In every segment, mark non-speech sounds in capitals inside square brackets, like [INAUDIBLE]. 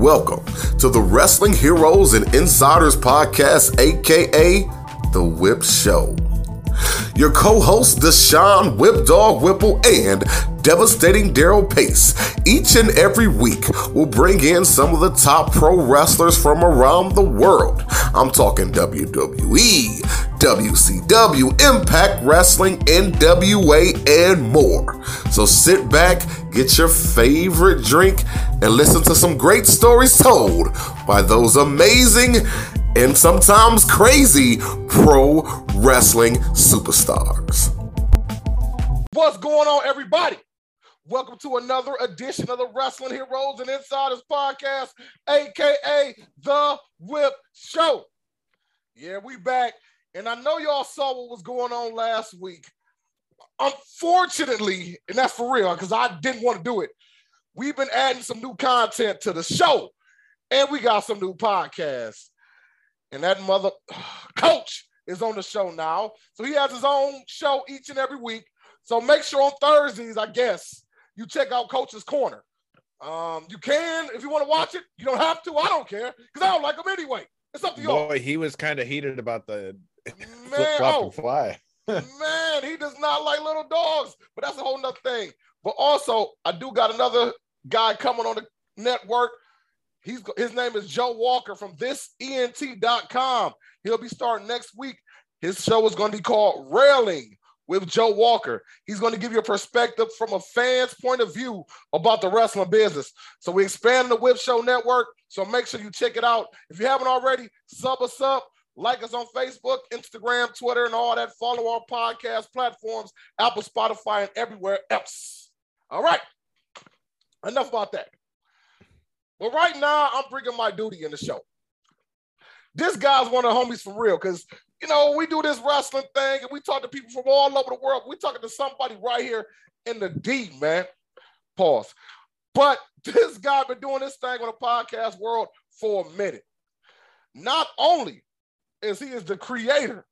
welcome to the Wrestling Heroes and Insiders Podcast, aka The Whip Show. Your co-hosts Deshaun Whip Dog Whipple and devastating Daryl Pace each and every week will bring in some of the top pro wrestlers from around the world. I'm talking WWE, WCW, Impact Wrestling, NWA, and more. So sit back, get your favorite drink, and listen to some great stories told by those amazing and sometimes crazy pro wrestling superstars. What's going on, everybody? Welcome to another edition of the Wrestling Heroes and Insiders Podcast, aka The Whip Show. Yeah, we back. And I know y'all saw what was going on last week. Unfortunately, and that's for real, because I didn't want to do it. We've been adding some new content to the show, and we got some new podcasts. And that mother [SIGHS] coach is on the show now. So he has his own show each and every week. So make sure on Thursdays, I guess, you check out Coach's Corner. Um, you can if you want to watch it. You don't have to. I don't care because I don't like him anyway. It's up to you. Boy, he was kind of heated about the [LAUGHS] Man, oh, and fly. [LAUGHS] man, he does not like little dogs, but that's a whole nother thing. But also, I do got another guy coming on the network. He's his name is Joe Walker from thisent.com. He'll be starting next week. His show is going to be called Railing with Joe Walker. He's going to give you a perspective from a fan's point of view about the wrestling business. So we expanding the Whip Show Network. So make sure you check it out. If you haven't already, sub us up, like us on Facebook, Instagram, Twitter, and all that. Follow our podcast platforms, Apple, Spotify, and everywhere else. All right. Enough about that. But right now, I'm bringing my duty in the show. This guy's one of the homies for real because, you know, we do this wrestling thing and we talk to people from all over the world. we talking to somebody right here in the D, man. Pause. But [LAUGHS] this guy been doing this thing on the podcast world for a minute. Not only is he is the creator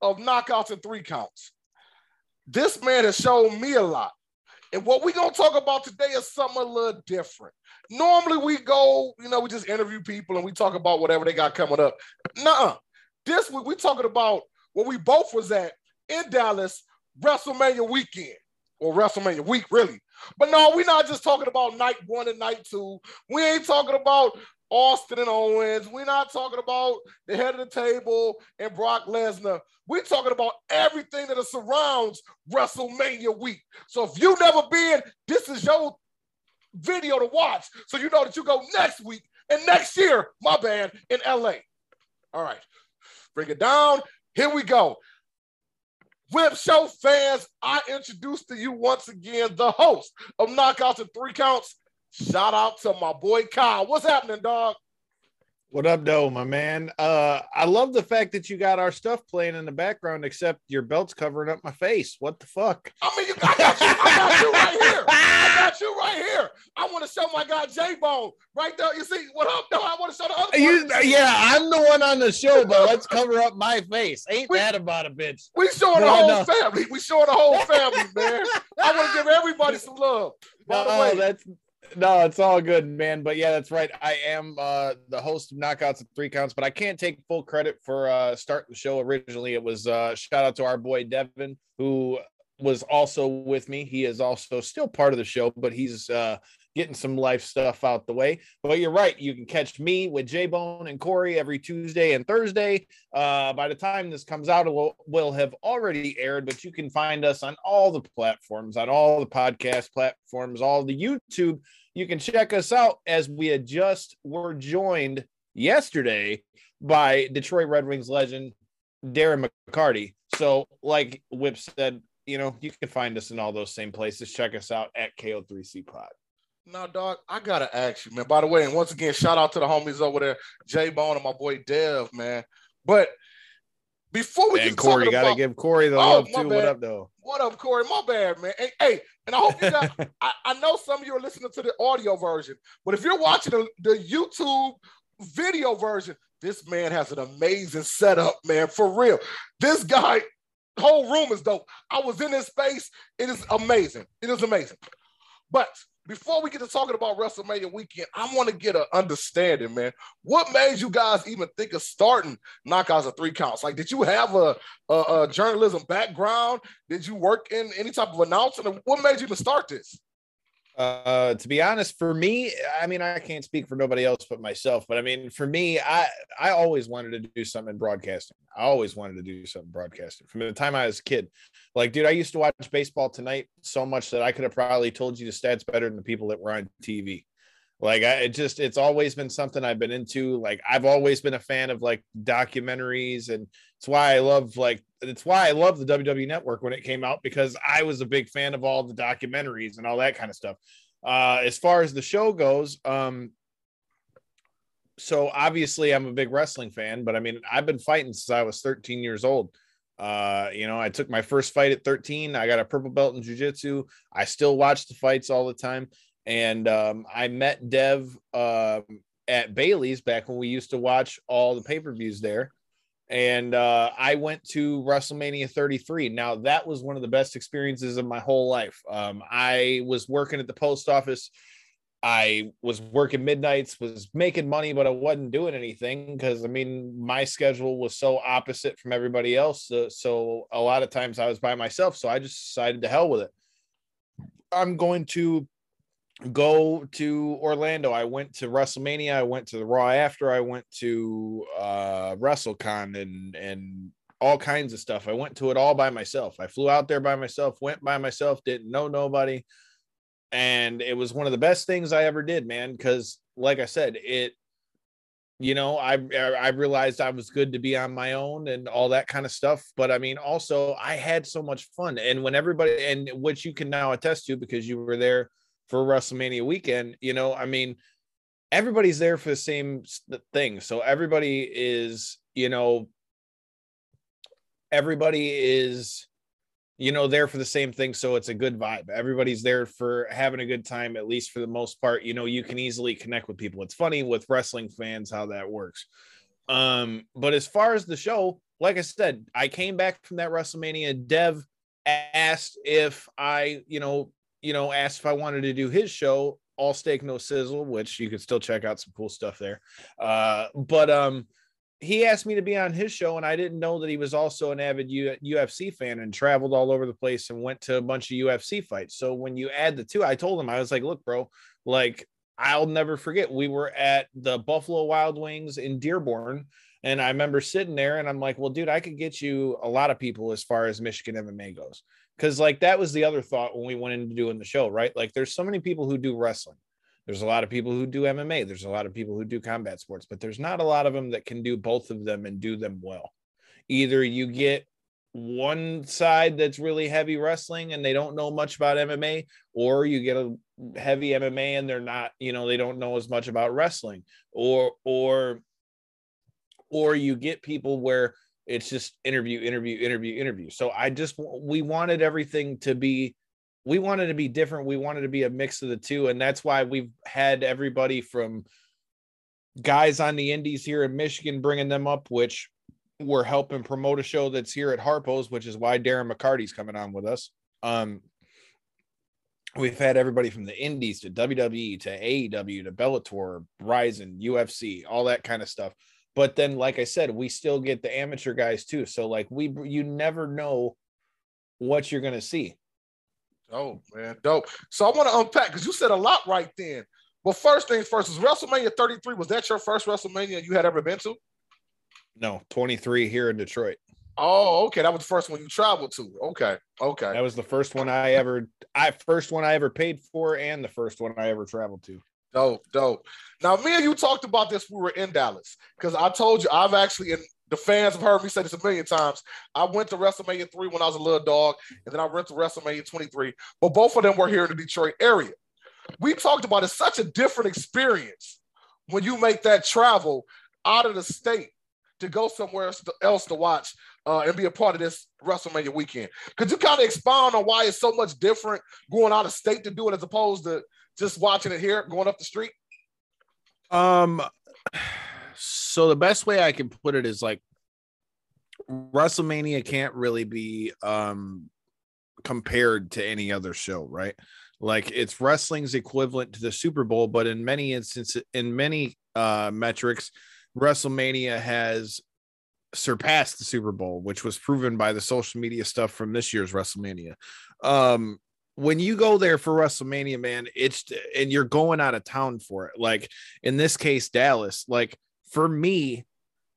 of knockouts and three counts, this man has shown me a lot. And what we're gonna talk about today is something a little different. Normally we go, you know, we just interview people and we talk about whatever they got coming up. Nuh-uh. This week we talking about where we both was at in Dallas, WrestleMania weekend or WrestleMania week, really. But no, we're not just talking about night one and night two. We ain't talking about Austin and Owens. We're not talking about the head of the table and Brock Lesnar. We're talking about everything that surrounds WrestleMania week. So if you never been, this is your video to watch. So you know that you go next week and next year, my band, in LA. All right. Bring it down. Here we go. Whip Show fans, I introduce to you once again the host of Knockouts and Three Counts. Shout out to my boy Kyle. What's happening, dog? What up, though, my man? Uh, I love the fact that you got our stuff playing in the background, except your belt's covering up my face. What the fuck? I mean, you, I got you. I got you right [LAUGHS] here. I got you right here. I want to show my guy J Bone right there. You see what up? No, I want to show the other. You, yeah, I'm the one on the show, but let's cover up my face. Ain't We- that about a bitch? We showing the whole no. family. We showing the whole family, man. I want to give [LAUGHS] everybody some love. By the way, that's no, it's all good, man. But yeah, that's right. I am uh, the host of Knockouts and Three Counts, but I can't take full credit for uh, starting the show. Originally, it was uh, shout out to our boy Devin, who was also with me. He is also still part of the show, but he's uh, getting some life stuff out the way. But you're right. You can catch me with J Bone and Corey every Tuesday and Thursday. Uh, by the time this comes out, it will, will have already aired, but you can find us on all the platforms, on all the podcast platforms, all the YouTube. You can check us out as we had just were joined yesterday by Detroit Red Wings legend Darren McCarty. So, like Whip said, you know, you can find us in all those same places. Check us out at KO3C Pod. now, dog, I gotta ask you, man. By the way, and once again, shout out to the homies over there, J Bone and my boy Dev, man. But before we And get Corey, gotta about, give Corey the Oh, love too. What up, though? what up, Corey? My bad, man. Hey, hey, and I hope you got. [LAUGHS] I, I know some of you are listening to the audio version, but if you're watching the, the YouTube video version, this man has an amazing setup, man. For real, this guy, whole room is dope. I was in this space. It is amazing. It is amazing. But before we get to talking about WrestleMania weekend, I want to get an understanding, man. What made you guys even think of starting knockouts of three counts? Like, did you have a, a, a journalism background? Did you work in any type of announcing? What made you even start this? Uh, to be honest, for me, I mean, I can't speak for nobody else but myself. But I mean, for me, I I always wanted to do something in broadcasting. I always wanted to do something broadcasting from the time I was a kid. Like, dude, I used to watch baseball tonight so much that I could have probably told you the stats better than the people that were on TV. Like, I it just it's always been something I've been into. Like, I've always been a fan of like documentaries, and it's why I love like it's why I love the WWE Network when it came out because I was a big fan of all the documentaries and all that kind of stuff. Uh, as far as the show goes, um, so obviously I'm a big wrestling fan, but I mean I've been fighting since I was 13 years old. Uh, you know, I took my first fight at 13. I got a purple belt in jiu-jitsu. I still watch the fights all the time. And um, I met Dev uh, at Bailey's back when we used to watch all the pay-per-views there and uh, I went to WrestleMania 33. Now that was one of the best experiences of my whole life. Um, I was working at the post office. I was working midnights, was making money, but I wasn't doing anything because I mean my schedule was so opposite from everybody else. So, so a lot of times I was by myself. So I just decided to hell with it. I'm going to go to Orlando. I went to WrestleMania. I went to the Raw after. I went to uh, WrestleCon and and all kinds of stuff. I went to it all by myself. I flew out there by myself. Went by myself. Didn't know nobody, and it was one of the best things I ever did, man. Because like I said, it. You know, I I realized I was good to be on my own and all that kind of stuff. But I mean, also I had so much fun. And when everybody and which you can now attest to because you were there for WrestleMania weekend, you know, I mean, everybody's there for the same thing. So everybody is, you know, everybody is, you know, there for the same thing. So it's a good vibe. Everybody's there for having a good time, at least for the most part. You know, you can easily connect with people. It's funny with wrestling fans how that works. Um, but as far as the show, like I said, I came back from that WrestleMania. Dev asked if I, you know, you know, asked if I wanted to do his show, All Steak No Sizzle, which you could still check out some cool stuff there. Uh, but um, he asked me to be on his show, and I didn't know that he was also an avid U- UFC fan and traveled all over the place and went to a bunch of UFC fights. So when you add the two, I told him I was like, "Look, bro, like I'll never forget. We were at the Buffalo Wild Wings in Dearborn." And I remember sitting there and I'm like, well, dude, I could get you a lot of people as far as Michigan MMA goes because like that was the other thought when we went into doing the show right? Like there's so many people who do wrestling. There's a lot of people who do mma there's a lot of people who do combat sports but there's not a lot of them that can do both of them and do them well. Either you get one side that's really heavy wrestling and they don't know much about mma or you get a heavy mma and they're not you know they don't know as much about wrestling. Or or or you get people where it's just interview, interview, interview, interview. So I just we wanted everything to be we wanted to be different. We wanted to be a mix of the two. And that's why we've had everybody from guys on the indies here in Michigan bringing them up, which we're helping promote a show that's here at Harpo's, which is why Darren McCarty's coming on with us. Um, we've had everybody from the indies to WWE to AEW to Bellator, Rizin, UFC, all that kind of stuff but then like i said we still get the amateur guys too. So like we you never know what you're gonna see. Oh man dope. So i want to unpack because you said a lot right then. But first things first is wrestlemania 33 was that your first wrestlemania you had ever been to? No 23 here in detroit. Oh okay that was the first one you traveled to. Okay okay. That was the first one i ever i first one i ever paid for and the first one i ever traveled to Dope, dope. Now, me and you talked about this. We were in Dallas because I told you I've actually, and the fans have heard me say this a million times. I went to WrestleMania 3 when I was a little dog, and then I went to WrestleMania 23. But both of them were here in the Detroit area. We talked about it's such a different experience when you make that travel out of the state to go somewhere else to watch uh, and be a part of this WrestleMania weekend. Could you kind of expound on why it's so much different going out of state to do it as opposed to just watching it here, going up the street? Um, so the best way I can put it is like WrestleMania can't really be um compared to any other show, right? Like it's wrestling's equivalent to the Super Bowl, but in many instances, in many uh, metrics, WrestleMania has surpassed the Super Bowl, which was proven by the social media stuff from this year's WrestleMania. Um, when you go there for WrestleMania, man, it's and you're going out of town for it. Like in this case, Dallas. Like for me,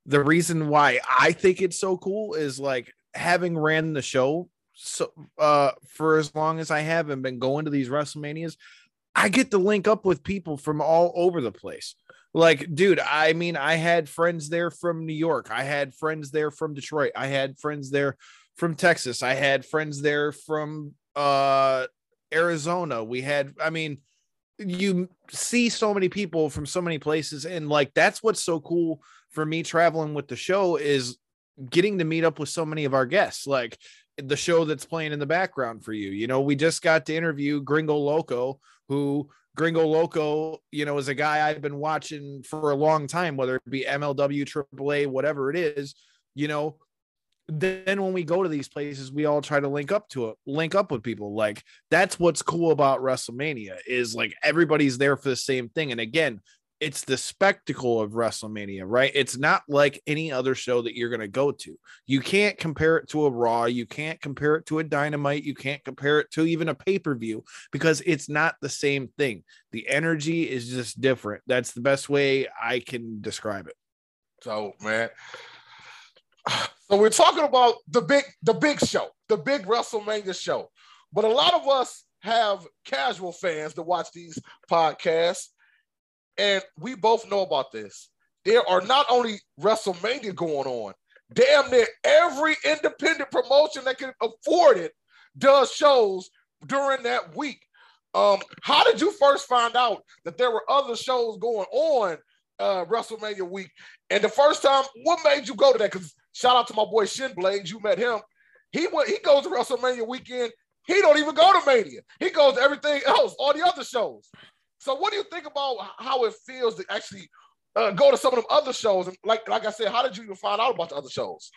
the reason why I think it's so cool is like having ran the show so uh for as long as I have and been going to these WrestleManias, I get to link up with people from all over the place. Like, dude, I mean, I had friends there from New York. I had friends there from Detroit. I had friends there from Texas. I had friends there from uh Arizona. We had, I mean, you see so many people from so many places, and like that's what's so cool for me traveling with the show is getting to meet up with so many of our guests. Like the show that's playing in the background for you. You know, we just got to interview Gringo Loco, who Gringo Loco, you know, is a guy I've been watching for a long time, whether it be MLW, AAA, whatever it is, you know. Then when we go to these places, we all try to link up to it, link up with people. Like that's what's cool about WrestleMania is like everybody's there for the same thing. And again, it's the spectacle of WrestleMania, right? It's not like any other show that you're going to go to. You can't compare it to a Raw. You can't compare it to a Dynamite. You can't compare it to even a pay per view because it's not the same thing. The energy is just different. That's the best way I can describe it. So, man. So we're talking about the big, the big show, the big WrestleMania show. But a lot of us have casual fans that watch these podcasts and we both know about this. There are not only WrestleMania going on, damn near every independent promotion that can afford it does shows during that week. Um, how did you first find out that there were other shows going on uh, WrestleMania week? And the first time, what made you go to that? Because shout out to my boy Shin Blades, you met him. He went, he goes to WrestleMania weekend. He don't even go to Mania. He goes to everything else, all the other shows. So what do you think about how it feels to actually uh, go to some of them other shows? And like like I said, how did you even find out about the other shows?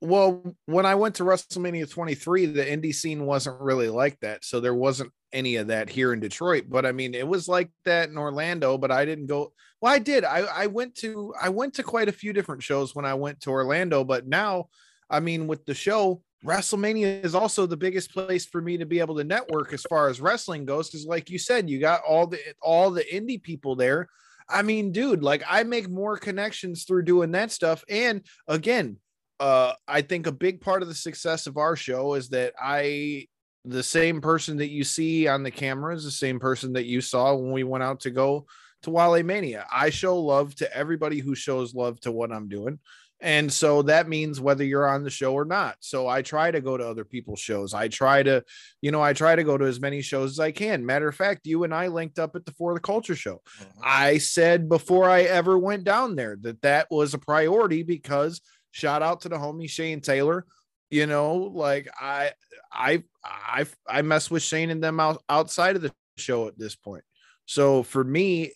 Well, when I went to WrestleMania 23, the indie scene wasn't really like that. So there wasn't any of that here in Detroit. But I mean, it was like that in Orlando, but I didn't go. Well, I did. I, I went to I went to quite a few different shows when I went to Orlando, but now, I mean, with the show, WrestleMania is also the biggest place for me to be able to network as far as wrestling goes. Because, like you said, you got all the all the indie people there. I mean, dude, like I make more connections through doing that stuff. And again, uh, I think a big part of the success of our show is that I the same person that you see on the camera is the same person that you saw when we went out to go to Wale Mania. I show love to everybody who shows love to what I'm doing. And so that means whether you're on the show or not. So I try to go to other people's shows. I try to, you know, I try to go to as many shows as I can. Matter of fact, you and I linked up at the For the Culture show. Mm-hmm. I said before I ever went down there that that was a priority because shout out to the homie Shane Taylor. You know, like I, I, I, I mess with Shane and them out, outside of the show at this point. So for me,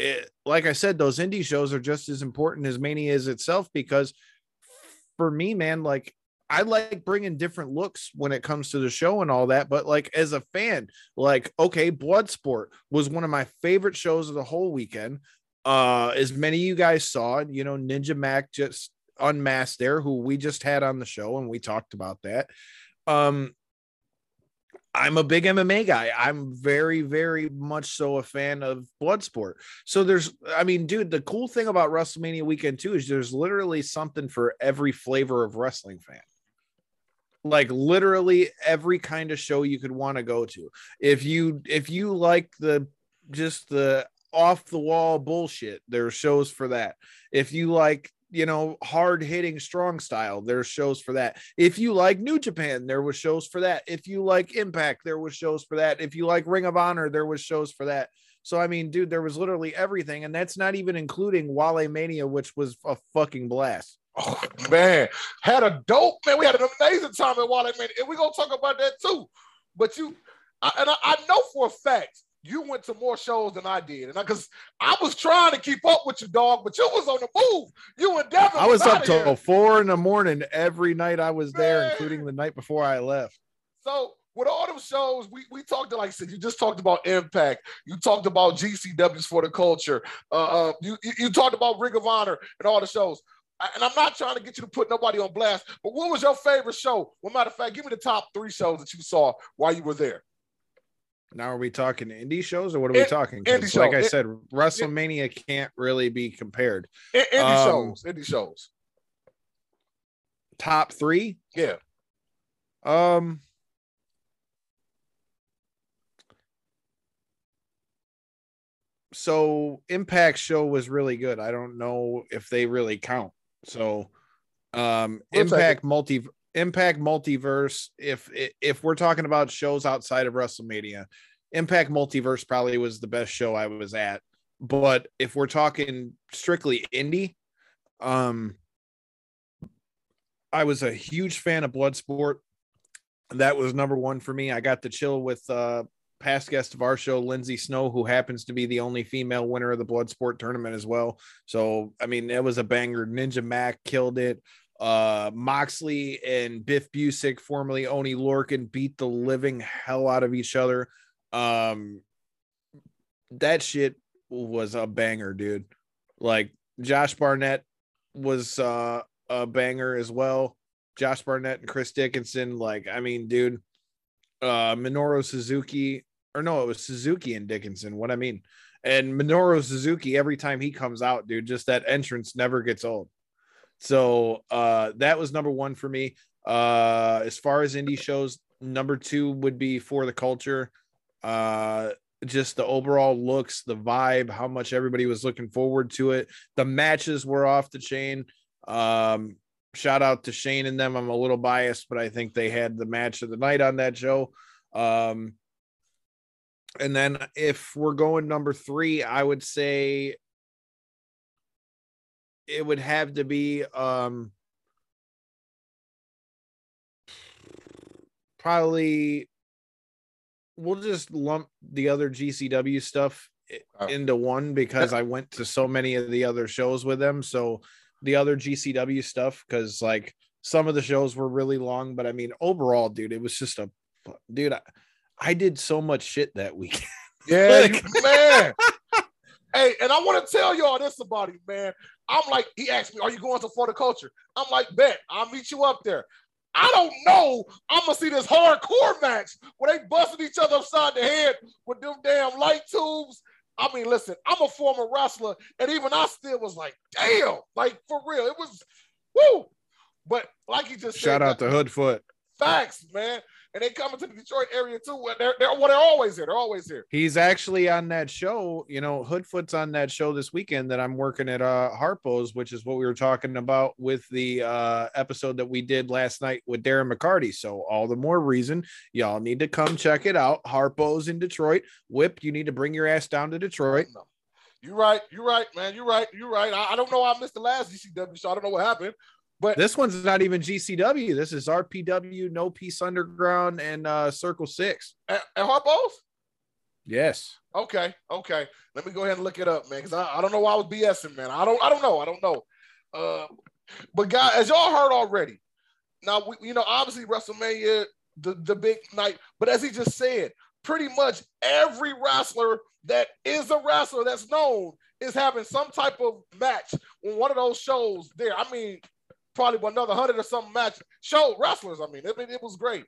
it, like I said, those indie shows are just as important as Mania is itself because for me, man, like I like bringing different looks when it comes to the show and all that. But like as a fan, like, okay, Bloodsport was one of my favorite shows of the whole weekend. Uh, as many of you guys saw, you know, Ninja Mac just unmasked there, who we just had on the show, and we talked about that. Um, I'm a big MMA guy. I'm very, very much so a fan of Bloodsport. So there's, I mean, dude, the cool thing about WrestleMania weekend too is there's literally something for every flavor of wrestling fan. Like literally every kind of show you could want to go to. If you if you like the just the off the wall bullshit, there are shows for that. If you like you know, hard hitting strong style. There's shows for that. If you like New Japan, there was shows for that. If you like Impact, there was shows for that. If you like Ring of Honor, there was shows for that. So I mean, dude, there was literally everything, and that's not even including Wale Mania, which was a fucking blast. Oh man, had a dope man. We had an amazing time at Wale Mania, and we're gonna talk about that too. But you, I, and I, I know for a fact you went to more shows than I did, and because I, I, was trying to keep up with you, dog, but you was on the move. You and Devin. I was, was up till four in the morning every night I was Man. there, including the night before I left. So with all them shows, we we talked like I said, you just talked about Impact, you talked about GCWs for the culture, uh, uh you, you you talked about Ring of Honor and all the shows. And I'm not trying to get you to put nobody on blast, but what was your favorite show? Well, matter of fact, give me the top three shows that you saw while you were there. Now, are we talking indie shows or what are we In- talking? indie Like. I said, WrestleMania can't really be compared. Indie Um, shows, indie shows. Top three, Yeah. um, so Impact show was really good. I don't know if they really count. So, um, Impact multi Impact multiverse. If if we're talking about shows outside of WrestleMania, Impact multiverse probably was the best show I was at. But if we're talking strictly indie, um, I was a huge fan of Bloodsport. That was number one for me. I got to chill with uh past guest of our show, Lindsay Snow, who happens to be the only female winner of the Bloodsport tournament as well. So, I mean, it was a banger. Ninja Mac killed it. Uh, Moxley and Biff Busick, formerly Oney Lorcan, beat the living hell out of each other. Um, that shit was a banger, dude. Like Josh Barnett was uh, a banger as well. Josh Barnett and Chris Dickinson, like, I mean, dude, uh, Minoru Suzuki, or no, it was Suzuki and Dickinson. What I mean, and Minoru Suzuki, every time he comes out, dude, just that entrance never gets old. So uh, that was number one for me. Uh, as far as indie shows, number two would be for the culture. Uh, just the overall looks, the vibe, how much everybody was looking forward to it. The matches were off the chain. Um, shout out to Shane and them. I'm a little biased, but I think they had the match of the night on that show. Um, and then if we're going number three, I would say it would have to be um probably we'll just lump the other GCW stuff Oh. into one because I went to so many of the other shows with them. So the other GCW stuff, because like some of the shows were really long, but I mean overall, dude, it was just a dude. I, I did so much shit that weekend. [LAUGHS] Yeah, Like- man. Hey, and I want to tell y'all this about him, man. I'm like, he asked me, "Are you going to the culture?" I'm like, "Bet, I'll meet you up there." I don't know. I'm gonna see this hardcore match where they busting each other upside the head with them damn light tubes. I mean, listen, I'm a former wrestler, and even I still was like, "Damn!" Like for real, it was, woo. But like he just Shout said, out to Hoodfoot. facts, man. And they coming to the Detroit area too. They're, they're well, they're always here. They're always here. He's actually on that show. You know, Hoodfoot's on that show this weekend that I'm working at uh Harpo's, which is what we were talking about with the uh episode that we did last night with Darren McCarty. So all the more reason y'all need to come check it out. Harpo's in Detroit. Whip, you need to bring your ass down to Detroit. No. You're right. You're right, man. You're right. You're right. I, I don't know. I missed the last GCW show. I don't know what happened. But This one's not even GCW. This is RPW, No Peace Underground, and uh Circle Six. at, at Harpo's? Yes. Okay. Okay. Let me go ahead and look it up, man, because I, I don't know why I was BSing, man. I don't I don't know. I don't know. Uh, but guys, as y'all heard already, now we, you know, obviously WrestleMania, the, the big night, but as he just said, pretty much every wrestler that is a wrestler that's known is having some type of match on one of those shows there. I mean, probably another hundred or something match show wrestlers. I mean, I mean, it was great.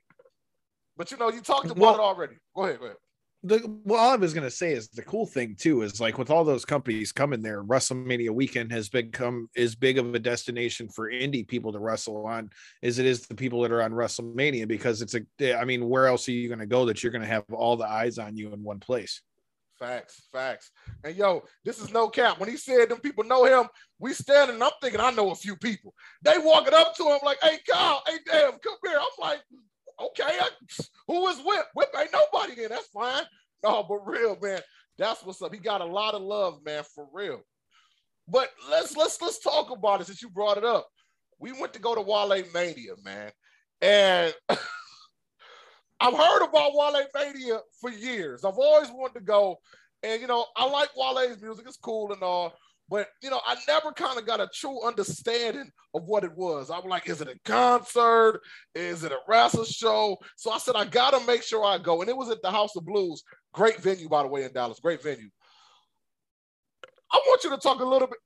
But you know, you talked about Well- it already. Go ahead, go ahead. the well, all I was gonna say is the cool thing too is like with all those companies coming there, WrestleMania weekend has become as big of a destination for indie people to wrestle on as it is the people that are on WrestleMania because it's a I mean, where else are you gonna go that you're gonna have all the eyes on you in one place? Facts, facts. And yo, this is no cap. When he said them people know him, we standing. I'm thinking I know a few people. They walking up to him like, "Hey, Kyle, hey, damn, come here." I'm like, "Okay, I, who is Whip? Whip ain't nobody then. That's fine." No, but real man, that's what's up. He got a lot of love, man, for real. But let's let's let's talk about it since you brought it up. We went to go to Wale Mania, man, and [LAUGHS] I've heard about Wale Mania for years. I've always wanted to go. And you know, I like Wale's music, it's cool and all. But you know, I never kind of got a true understanding of what it was. I was like, is it a concert? Is it a wrestling show? So I said, I gotta make sure I go. And it was at the House of Blues. Great venue, by the way, in Dallas. Great venue. I want you to talk a little bit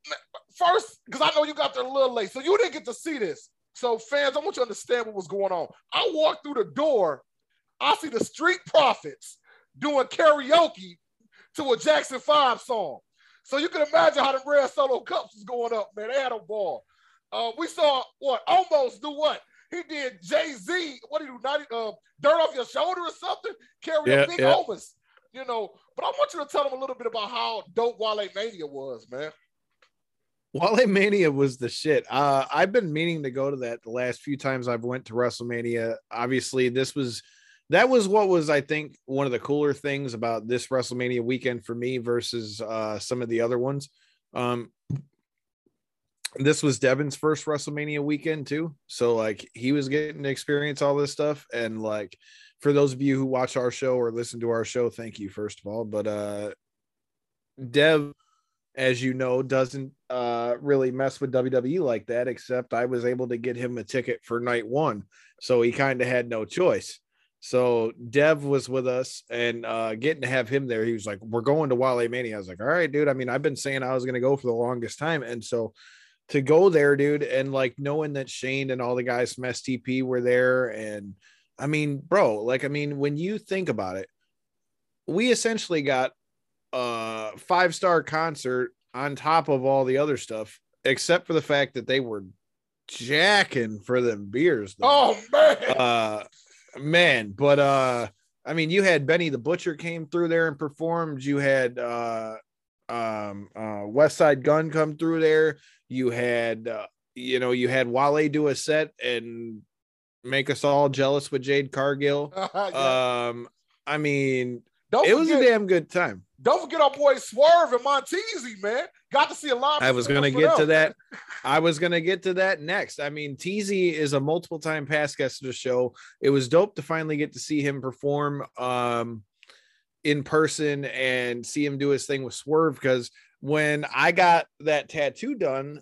first, because I know you got there a little late. So you didn't get to see this. So, fans, I want you to understand what was going on. I walked through the door, I see the Street Profits doing karaoke to a Jackson 5 song. So you can imagine how the red solo cups was going up, man. They had a ball. Uh, we saw what almost do what? He did Jay Z. What did he do? 90, uh, dirt off your shoulder or something? Carry yeah, a big yeah. you know. But I want you to tell them a little bit about how dope Wale Mania was, man. Wale Mania was the shit. Uh, I've been meaning to go to that the last few times I've went to WrestleMania. Obviously, this was that was what was I think one of the cooler things about this WrestleMania weekend for me versus uh, some of the other ones. Um, this was Devin's first WrestleMania weekend too, so like he was getting to experience all this stuff, and like for those of you who watch our show or listen to our show, thank you first of all. But uh, Dev, as you know, doesn't uh, really mess with WWE like that. Except I was able to get him a ticket for night one, so he kind of had no choice. So Dev was with us and uh, getting to have him there, he was like, We're going to Wale Mania. I was like, All right, dude. I mean, I've been saying I was gonna go for the longest time. And so to go there, dude, and like knowing that Shane and all the guys from STP were there, and I mean, bro, like, I mean, when you think about it, we essentially got a five star concert on top of all the other stuff, except for the fact that they were jacking for them beers. Though. Oh man. Uh man, but uh I mean you had Benny the Butcher came through there and performed. You had uh um uh Westside Gun come through there. You had uh, you know, you had Wale do a set and make us all jealous with Jade Cargill. [LAUGHS] yeah. Um I mean don't it forget, was a damn good time. Don't forget our boy Swerve and Montezzi, man. Got to see a lot. I was gonna get to that. [LAUGHS] I was gonna get to that next. I mean, Teasy is a multiple time past guest of the show. It was dope to finally get to see him perform um in person and see him do his thing with Swerve because when I got that tattoo done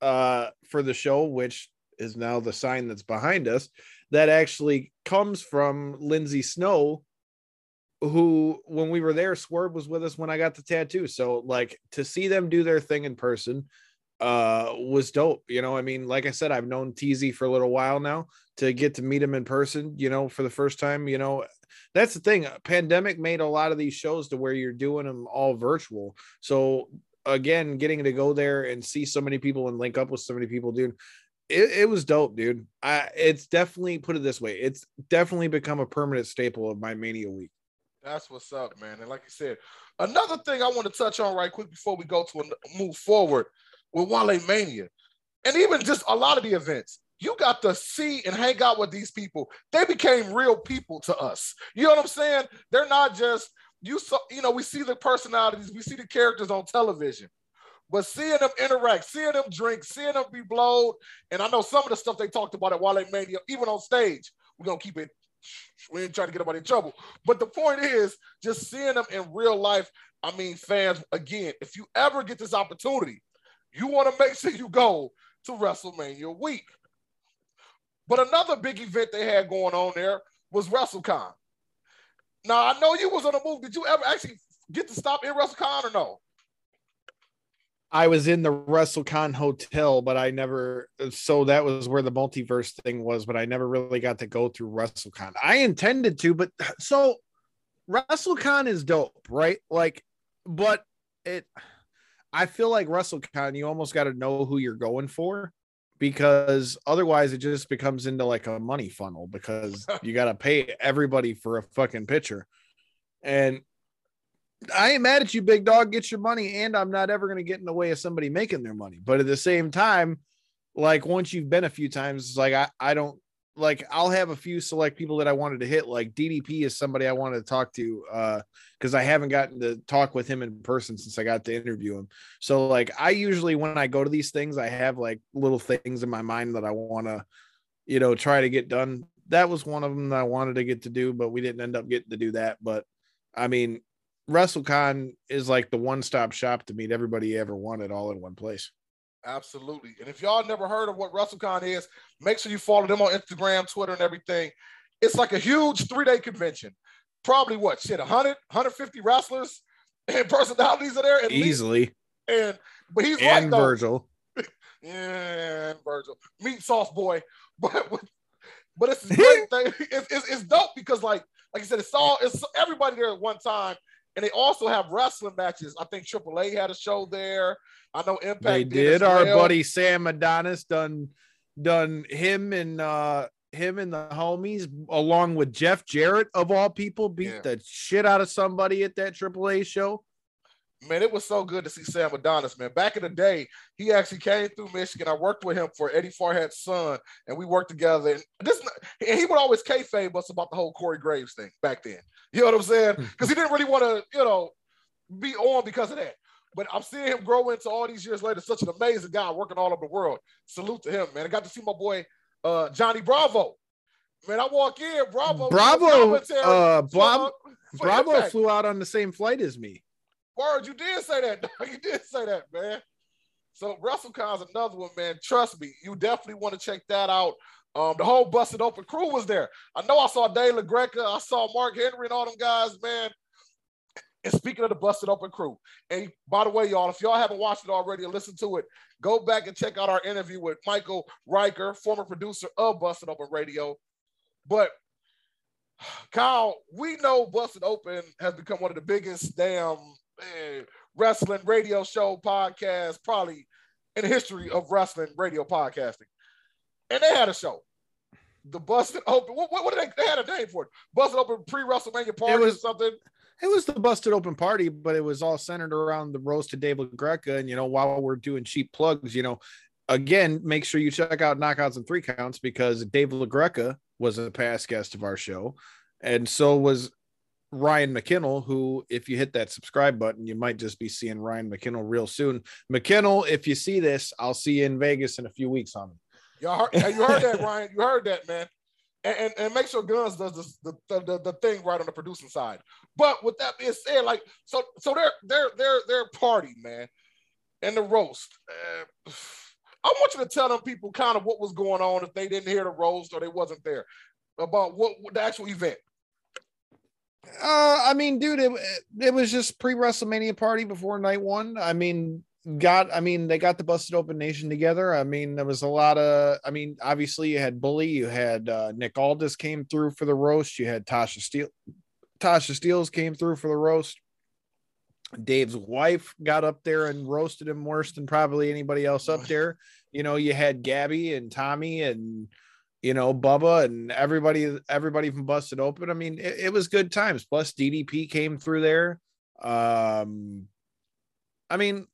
uh for the show, which is now the sign that's behind us, that actually comes from Lindsay Snow who when we were there swerve was with us when i got the tattoo. So like to see them do their thing in person uh was dope you know? I mean like i said i've known tz for a little while now to get to meet him in person you know for the first time you know? That's the thing pandemic made a lot of these shows to where you're doing them all virtual. So again getting to go there and see so many people and link up with so many people dude it, it was dope dude. I it's definitely put it this way it's definitely become a permanent staple of my mania week that's what's up, man. And like you said, another thing I want to touch on right quick before we go to a, move forward with Wale Mania, and even just a lot of the events. You got to see and hang out with these people. They became real people to us. You know what I'm saying? They're not just you. Saw, you know, we see the personalities, we see the characters on television, but seeing them interact, seeing them drink, seeing them be blowed, and I know some of the stuff they talked about at Wale Mania, even on stage. We're gonna keep it we ain't trying to get anybody in trouble. But the point is, just seeing them in real life. I mean, fans, again, if you ever get this opportunity, you want to make [LAUGHS] sure you go to WrestleMania week. But another big event they had going on there was WrestleCon. Now, I know you was on a move. Did you ever actually get to stop in WrestleCon or no? I was in the WrestleCon hotel, but I never. So that was where the multiverse thing was, but I never really got to go through WrestleCon. I intended to, but so WrestleCon is dope, right? Like, but it. I feel like WrestleCon, you almost got to know who you're going for because otherwise it just becomes into like a money funnel because [LAUGHS] you got to pay everybody for a fucking picture. And I ain't mad at you, big dog. Get your money, and I'm not ever going to get in the way of somebody making their money. But at the same time, like once you've been a few times, it's like I, I don't like I'll have a few select people that I wanted to hit. Like DDP is somebody I wanted to talk to uh because I haven't gotten to talk with him in person since I got to interview him. So like I usually when I go to these things, I have like little things in my mind that I want to, you know, try to get done. That was one of them that I wanted to get to do, but we didn't end up getting to do that. But I mean, WrestleCon is like the one stop shop to meet everybody you ever wanted all in one place. Absolutely. And if y'all never heard of what WrestleCon is, make sure you follow them on Instagram, Twitter, and everything. It's like a huge three day convention. Probably what shit, 100, 150 wrestlers and [LAUGHS] personalities are there easily. Least. And but he's and right, Virgil. yeah, [LAUGHS] and Virgil, meat sauce boy. [LAUGHS] But but it's great thing. It's, it's, it's dope because like like I said, it's all it's everybody there at one time, and they also have wrestling matches. I think AAA had a show there. I know Impact. They did. Our buddy Sam Adonis done done him and uh him and the homies along with Jeff Jarrett of all people beat yeah. the shit out of somebody at that AAA show man, it was so good to see Sam Adonis, man. Back in the day, he actually came through Michigan. I worked with him for Eddie Farhat's son, and we worked together. And this, and he would always kayfabe us about the whole Corey Graves thing back then. You know what I'm saying? Because he didn't really want to, you know, be on because of that. But I'm seeing him grow into all these years later, such an amazing guy working all over the world. Salute to him, man. I got to see my boy uh, Johnny Bravo. Man, I walk in, Bravo. Bravo, uh, Bravo, Bravo flew out on the same flight as me. Word, you did say that. [LAUGHS] you did say that, man. So WrestleCon's another one, man. Trust me, you definitely want to check that out. Um, the whole busted open crew was there. I know I saw Dave LaGreca, I saw Mark Henry and all them guys, man. And speaking of the busted open crew, and by the way, y'all, if y'all haven't watched it already and listened to it, go back and check out our interview with Michael Riker, former producer of Busted Open Radio. But Kyle, we know Busted Open has become one of the biggest damn man, wrestling radio show podcast, probably in the history of wrestling radio podcasting. And they had a show. The Busted Open. What, what, what did they, they had a name for it? Busted Open pre WrestleMania party was, or something. It was the Busted Open party, but it was all centered around the roast to Dave LaGreca. And, you know, while we're doing cheap plugs, you know, again, make sure you check out Knockouts and Three Counts because Dave LaGreca was a past guest of our show. And so was Ryan McKinnell, who, if you hit that subscribe button, you might just be seeing Ryan McKinnell real soon. McKinnell, if you see this, I'll see you in Vegas in a few weeks on him. Y'all heard, you heard that, Ryan. You heard that, man. And, and, and make sure Guns does the, the, the thing right on the producing side. But with that being said, like so so they're they're they're they're party, man, and the roast. Uh, [SIGHS] I want you to tell them people kind of what was going on if they didn't hear the roast or they wasn't there about what, what the actual event. Uh, I mean, dude, it, it was just pre WrestleMania party before night one. I mean, got, I mean, they got the Busted Open Nation together. I mean, there was a lot of, I mean, obviously you had Bully, you had uh, Nick Aldis came through for the roast, you had Tasha Steele, Tasha Steelz came through for the roast. Dave's wife got up there and roasted him worse than probably anybody else up there. You know, you had Gabby and Tommy and you know, Bubba and everybody, everybody from Busted Open. I mean, it, it was good times. Plus, DDP came through there. Um, I mean,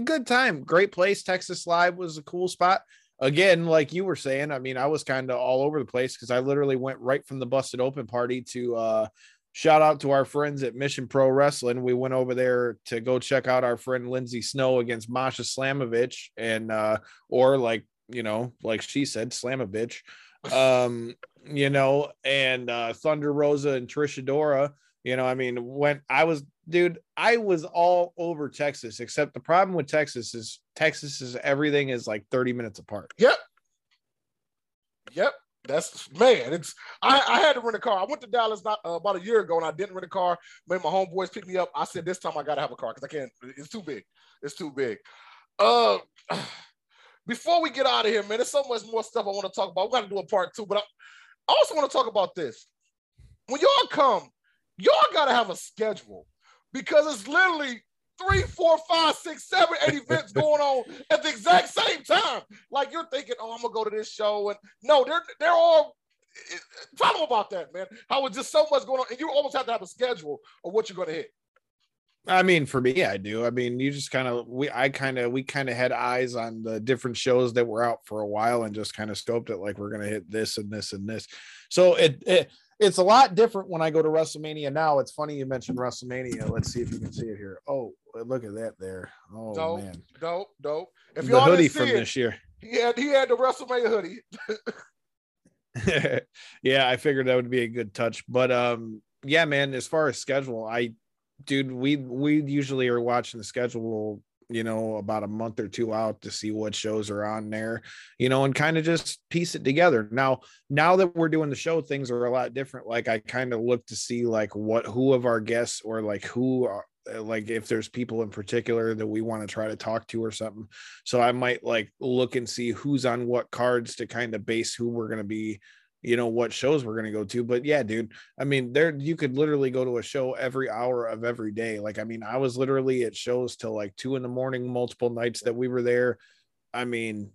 good time, great place. Texas Live was a cool spot. Again, like you were saying, I mean, I was kind of all over the place because I literally went right from the Busted Open party to uh, shout out to our friends at Mission Pro Wrestling. We went over there to go check out our friend Lindsay Snow against Masha Slamovich, and uh, or like you know, like she said, slam a bitch [LAUGHS] um, you know, and uh, Thunder Rosa and Trish Adora. You know, I mean, when I was, dude, I was all over Texas, except the problem with Texas is Texas is everything is like 30 minutes apart. Yep. Yep. That's man. It's I, I had to rent a car. I went to Dallas not, uh, about a year ago and I didn't rent a car. Made my homeboys pick me up. I said this time I gotta have a car because I can't. It's too big. It's too big. Uh, [SIGHS] before we get out of here, man, there's so much more stuff I want to talk about. We got to do a part two, but I, I also want to talk about this. When y'all come, y'all got to have a schedule because it's literally three, four, five, six, seven, eight events going on at the exact same time. Like you're thinking, oh, I'm gonna go to this show, and no, they're they're all. Tell them about that, man. How it's just so much going on, and you almost have to have a schedule of what you're gonna hit. I mean, for me, I do. I mean, you just kind of we I kind of we kind of had eyes on the different shows that were out for a while and just kind of scoped it like we're gonna hit this and this and this. So it, it it's a lot different when I go to WrestleMania now. It's funny you mentioned WrestleMania. Let's see if you can see it here. Oh, look at that there. Oh dope, man, dope, dope. If you the hoodie from it, this year, he had he had the WrestleMania hoodie. [LAUGHS] yeah, I figured that would be a good touch. But um, yeah, man, as far as schedule, I dude, we we usually are watching the schedule, you know, about a month or two out to see what shows are on there, you know, and kind of just piece it together. Now, now that we're doing the show, things are a lot different. Like I kind of look to see like what who of our guests or like who are uh, like if there's people in particular that we want to try to talk to or something. So I might like look and see who's on what cards to kind of base who we're going to be you know what shows we're going to go to but yeah dude i mean there you could literally go to a show every hour of every day like i mean i was literally at shows till like two in the morning multiple nights that we were there i mean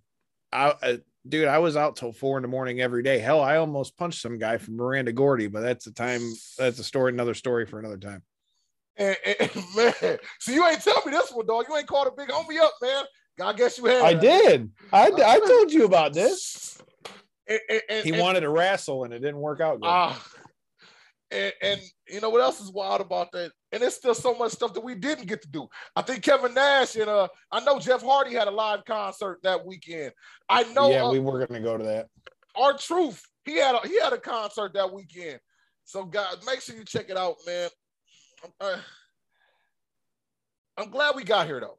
i, I uh, dude i was out till four in the morning every day hell i almost punched some guy from miranda gordy but that's a time that's a story another story for another time. And, and, [LAUGHS] man so you ain't tell me this one dog you ain't called a big homie up man i guess you had i did. I, I told you about this [LAUGHS] and, and, he wanted to wrestle and it didn't work out good. Uh, and, and you know what else is wild about that? And there's still so much stuff that we didn't get to do. I think Kevin Nash and uh, I know Jeff Hardy had a live concert that weekend. I know. Yeah, uh, we were gonna go to that. R-Truth, he had a, he had a concert that weekend. So guys, make sure you check it out, man. Uh, I'm glad we got here though,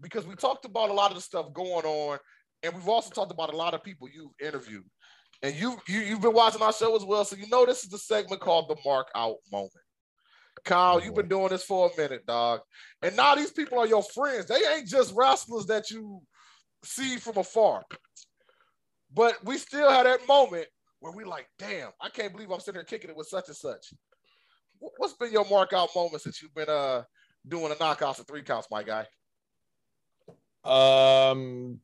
because we talked about a lot of the stuff going on, and we've also talked about a lot of people you've interviewed and you, you you've been watching our show as well, so you know this is the segment called the mark out moment. Kyle, you've been doing this for a minute, dog. And now these people are your friends. They ain't just wrestlers that you see from afar. But we still had that moment where we like, damn, I can't believe I'm sitting here kicking it with such and such. What's been your mark out moment since you've been uh doing the knockouts and three counts, my guy? Um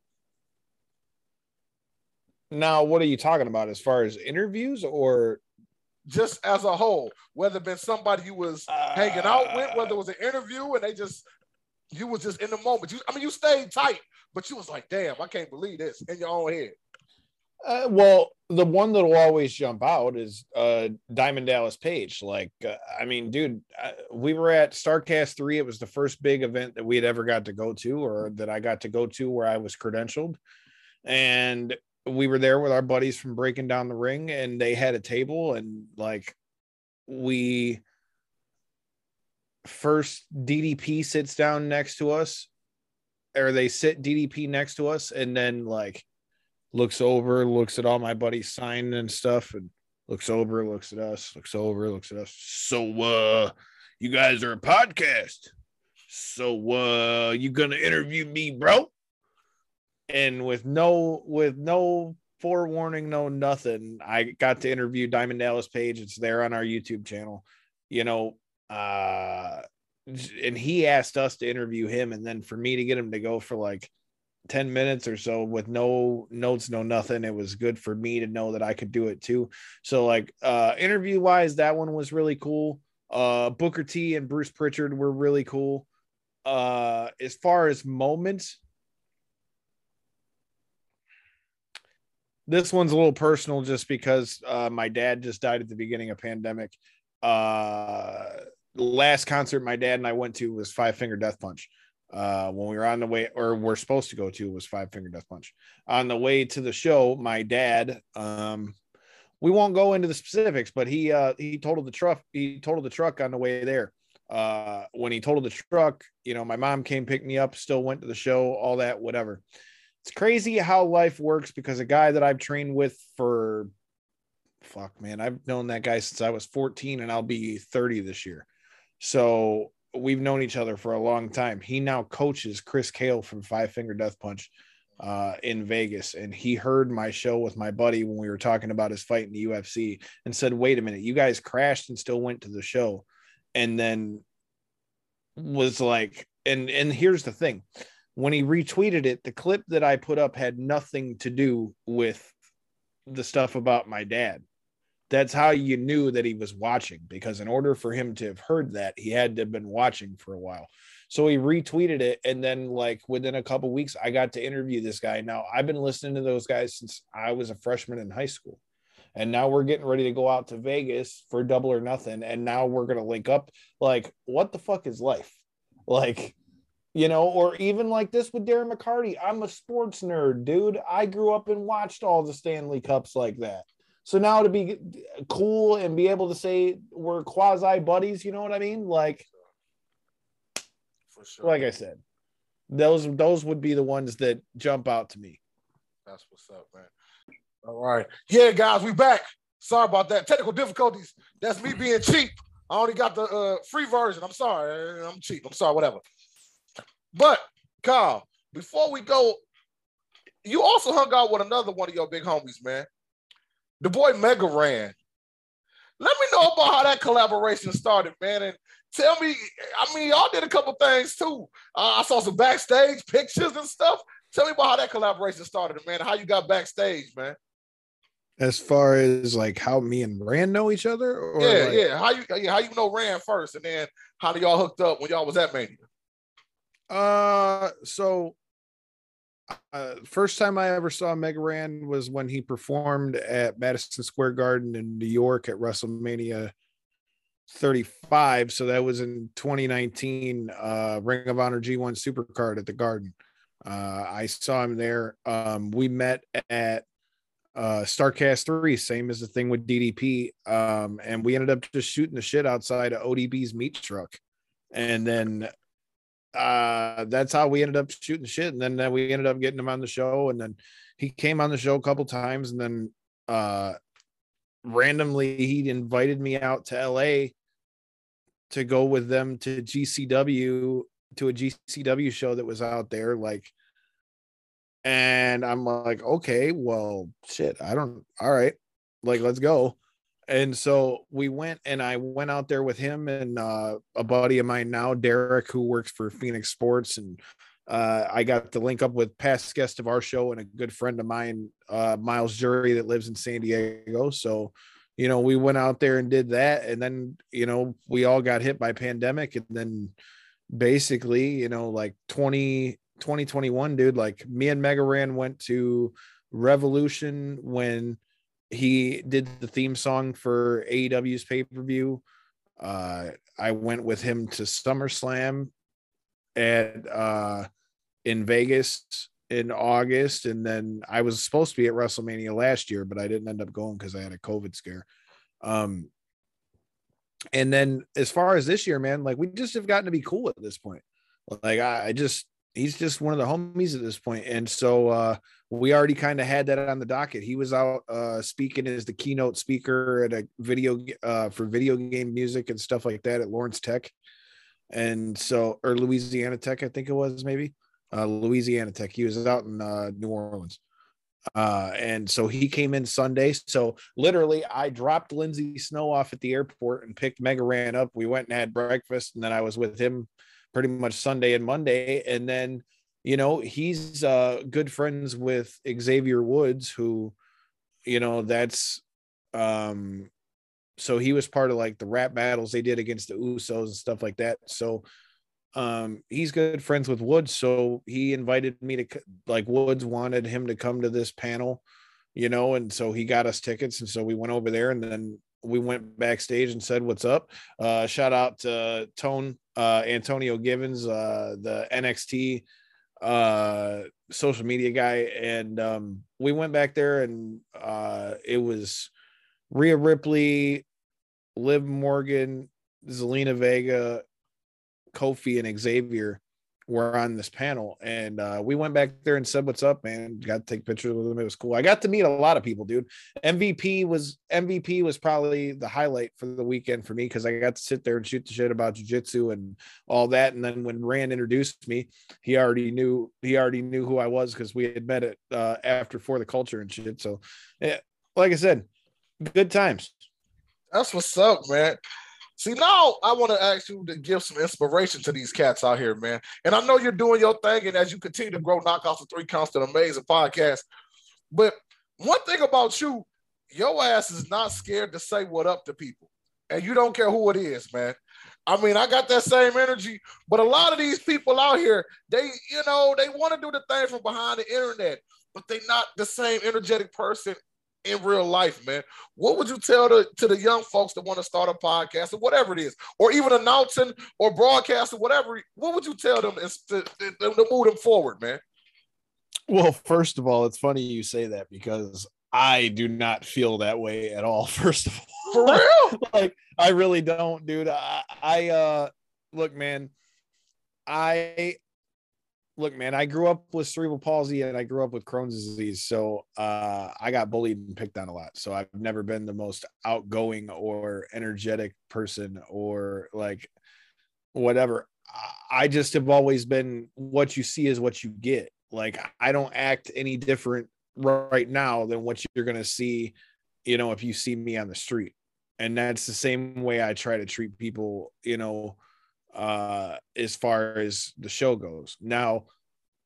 now, what are you talking about as far as interviews or just as a whole? Whether it been somebody you was uh, hanging out with, whether it was an interview and they just you was just in the moment. You, I mean, you stayed tight, but you was like, "Damn, I can't believe this" in your own head. Uh, well, the one that will always jump out is uh, Diamond Dallas Page. Like, uh, I mean, dude, uh, we were at Starcast three. It was the first big event that we had ever got to go to, or that I got to go to, where I was credentialed. And we were there with our buddies from breaking down the ring and they had a table and like we first DDP sits down next to us or they sit DDP next to us and then like looks over looks at all my buddies signing and stuff and looks over looks at us looks over looks at us. So uh you guys are a podcast. So uh you gonna interview me bro and with no with no forewarning, no nothing, I got to interview Diamond Dallas Page. It's there on our YouTube channel. You know, uh and he asked us to interview him and then for me to get him to go for like 10 minutes or so with no notes no nothing it was good for me to know that i could do it too so like uh interview wise that one was really cool uh booker t and bruce pritchard were really cool uh as far as moments this one's a little personal just because uh, my dad just died at the beginning of pandemic. Uh, last concert my dad and I went to was Five Finger Death Punch. Uh, when we were on the way, or we're supposed to go to, was Five Finger Death Punch. On the way to the show, my dad, um, we won't go into the specifics, but he uh, he totaled the truck. He totaled the truck on the way there. Uh, when he totaled the truck, you know, my mom came pick me up, still went to the show, all that, whatever it's crazy how life works because a guy that I've trained with for fuck man, I've known that guy since I was 14 and I'll be 30 this year. So we've known each other for a long time. He now coaches Chris Kael from Five Finger Death Punch uh, in Vegas. And he heard my show with my buddy when we were talking about his fight in the UFC and said, wait a minute, you guys crashed and still went to the show. And then was like, and and here's the thing when he retweeted it, the clip that I put up had nothing to do with the stuff about my dad. That's how you knew that he was watching because in order for him to have heard that, he had to have been watching for a while. So he retweeted it, and then like within a couple weeks, I got to interview this guy. Now I've been listening to those guys since I was a freshman in high school, and now we're getting ready to go out to Vegas for double or nothing, and now we're gonna link up. Like, what the fuck is life? Like, you know, or even like this with Darren McCarty. I'm a sports nerd, dude. I grew up and watched all the Stanley Cups like that. So now to be cool and be able to say we're quasi buddies, you know what I mean? Like, For sure. Like I said, those those would be the ones that jump out to me. That's what's up, man. All right. Yeah, guys, we back. Sorry about that. Technical difficulties. That's me being cheap. I only got the uh, free version. I'm sorry. I'm cheap. I'm sorry, whatever. But, Kyle, before we go, you also hung out with another one of your big homies, man. The boy Mega Ran. Let me know about how that collaboration started, man. And tell me, I mean, y'all did a couple things too. Uh, I saw some backstage pictures and stuff. Tell me about how that collaboration started, man. How you got backstage, man. As far as like how me and Ran know each other, or yeah, like- yeah. How you yeah, how you know Ran first, and then how do y'all hooked up when y'all was at Mania? Uh, so uh, first time I ever saw Mega Ran was when he performed at Madison Square Garden in New York at WrestleMania 35. So that was in 2019, uh, Ring of Honor G1 Supercard at the Garden. Uh, I saw him there. Um, we met at uh Starcast 3, same as the thing with DDP. Um, and we ended up just shooting the shit outside of ODB's meat truck. And then uh that's how we ended up shooting shit. And then uh, we ended up getting him on the show. And then he came on the show a couple times. And then uh randomly he invited me out to LA to go with them to GCW to a GCW show that was out there like and I'm like okay well shit I don't all right like let's go and so we went and I went out there with him and uh, a buddy of mine now, Derek, who works for Phoenix Sports. And uh, I got to link up with past guest of our show and a good friend of mine, uh, Myles Jury, that lives in San Diego. So, you know, we went out there and did that. And then, you know, we all got hit by pandemic. And then basically, you know, like 20, 2021, dude, like me and Mega Ran went to Revolution when he did the theme song for AEW's pay per view. Uh, I went with him to SummerSlam at uh, in Vegas in August, and then I was supposed to be at WrestleMania last year, but I didn't end up going because I had a COVID scare. Um, and then as far as this year, man, like we just have gotten to be cool at this point. Like I, I just he's just one of the homies at this point, and so uh, we already kind of had that on the docket. He was out uh, speaking as the keynote speaker at a video uh, for video game music and stuff like that at Lawrence Tech, and so or Louisiana Tech, I think it was maybe uh, Louisiana Tech. He was out in uh, New Orleans. Uh, and so he came in Sunday. So literally, I dropped Lindsay Snow off at the airport and picked Mega Ran up. We went and had breakfast, and then I was with him pretty much Sunday and Monday. And then, you know, he's uh, good friends with Xavier Woods, who, you know, that's um, so he was part of like the rap battles they did against the Usos and stuff like that. So um he's good friends with Woods, so he invited me to like Woods wanted him to come to this panel, you know, and so he got us tickets, and so we went over there, and then we went backstage and said what's up. Uh, shout out to Tone uh, Antonio Givens, uh, the NXT uh, social media guy, and um, we went back there, and uh, it was Rhea Ripley, Liv Morgan, Zelina Vega, Kofi, and Xavier were on this panel, and uh, we went back there and said what's up, man. Got to take pictures with them. It was cool. I got to meet a lot of people, dude. MVP was MVP was probably the highlight for the weekend for me because I got to sit there and shoot the shit about jujitsu and all that. And then when Ran introduced me, he already knew he already knew who I was because we had met it uh, after for the culture and shit. So, yeah, like I said, good times. That's what's up, man. See, now I want to ask you to give some inspiration to these cats out here, man. And I know you're doing your thing, and as you continue to grow Knockouts of Three Counts, an amazing podcast. But one thing about you, your ass is not scared to say what up to people, and you don't care who it is, man. I mean, I got that same energy, but a lot of these people out here, they, you know, they want to do the thing from behind the internet, but they're not the same energetic person in real life, man. What would you tell the, to the young folks that want to start a podcast or whatever it is, or even announcing or broadcasting, whatever? What would you tell them to, to, to move them forward, man? Well, first of all, it's funny you say that because I do not feel that way at all. [LAUGHS] First of all, For real? [LAUGHS] like I really don't, dude. I, I uh look, man. I look, man, I grew up with cerebral palsy and I grew up with Crohn's disease. So uh, I got bullied and picked on a lot. So I've never been the most outgoing or energetic person or like whatever. I just have always been what you see is what you get. Like I don't act any different right now than what you're going to see, you know, if you see me on the street. And that's the same way I try to treat people, you know, uh, as far as the show goes. Now,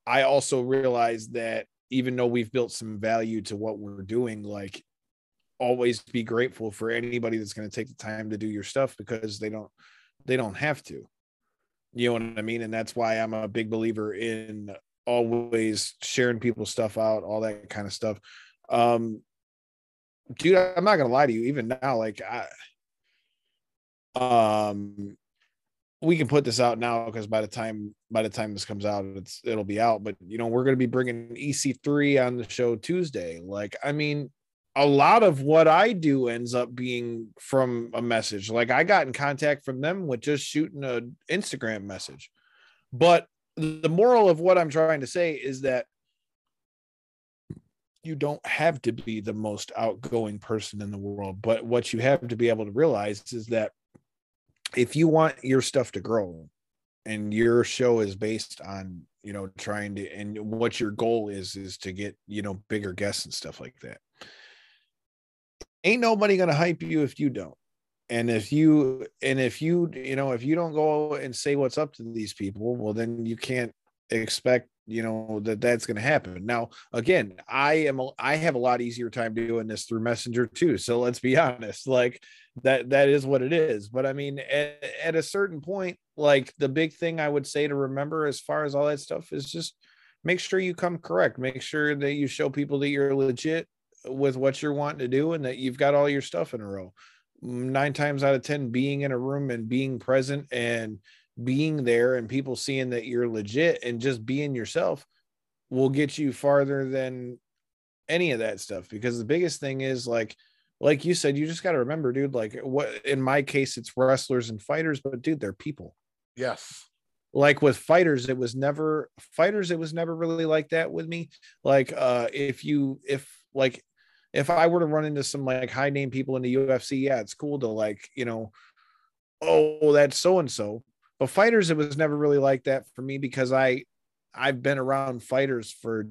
I also realize that even though we've built some value to what we're doing, like always be grateful for anybody that's going to take the time to do your stuff because they don't they don't have to. You know what I mean? And that's why I'm a big believer in always sharing people's stuff out, all that kind of stuff. Um dude, I'm not gonna lie to you, even now, like I um we can put this out now because by the time by the time this comes out it's it'll be out but you know we're going to be bringing ec3 on the show tuesday. Like i mean a lot of what i do ends up being from a message. Like i got in contact from them with just shooting an instagram message. But the moral of what i'm trying to say is that you don't have to be the most outgoing person in the world but what you have to be able to realize is that if you want your stuff to grow and your show is based on you know trying to and what your goal is is to get you know bigger guests and stuff like that ain't nobody gonna hype you if you don't. And if you and if you you know if you don't go and say what's up to these people well then you can't expect you know that that's going to happen. Now again i am a, i have a lot easier time doing this through messenger too so let's be honest like that that is what it is. But i mean at, at a certain point like the big thing i would say to remember as far as all that stuff is just make sure you come correct. Make sure that you show people that you're legit with what you're wanting to do and that you've got all your stuff in a row. Nine times out of ten being in a room and being present and being there and people seeing that you're legit and just being yourself will get you farther than any of that stuff. Because the biggest thing is like like you said you just got to remember dude like what in my case it's wrestlers and fighters but dude they're people. Yes. Like with fighters it was never fighters it was never really like that with me. Like uh if you if like if i were to run into some like high name people in the ufc yeah it's cool to like you know oh that's so and so. But fighters, it was never really like that for me because I I've been around fighters for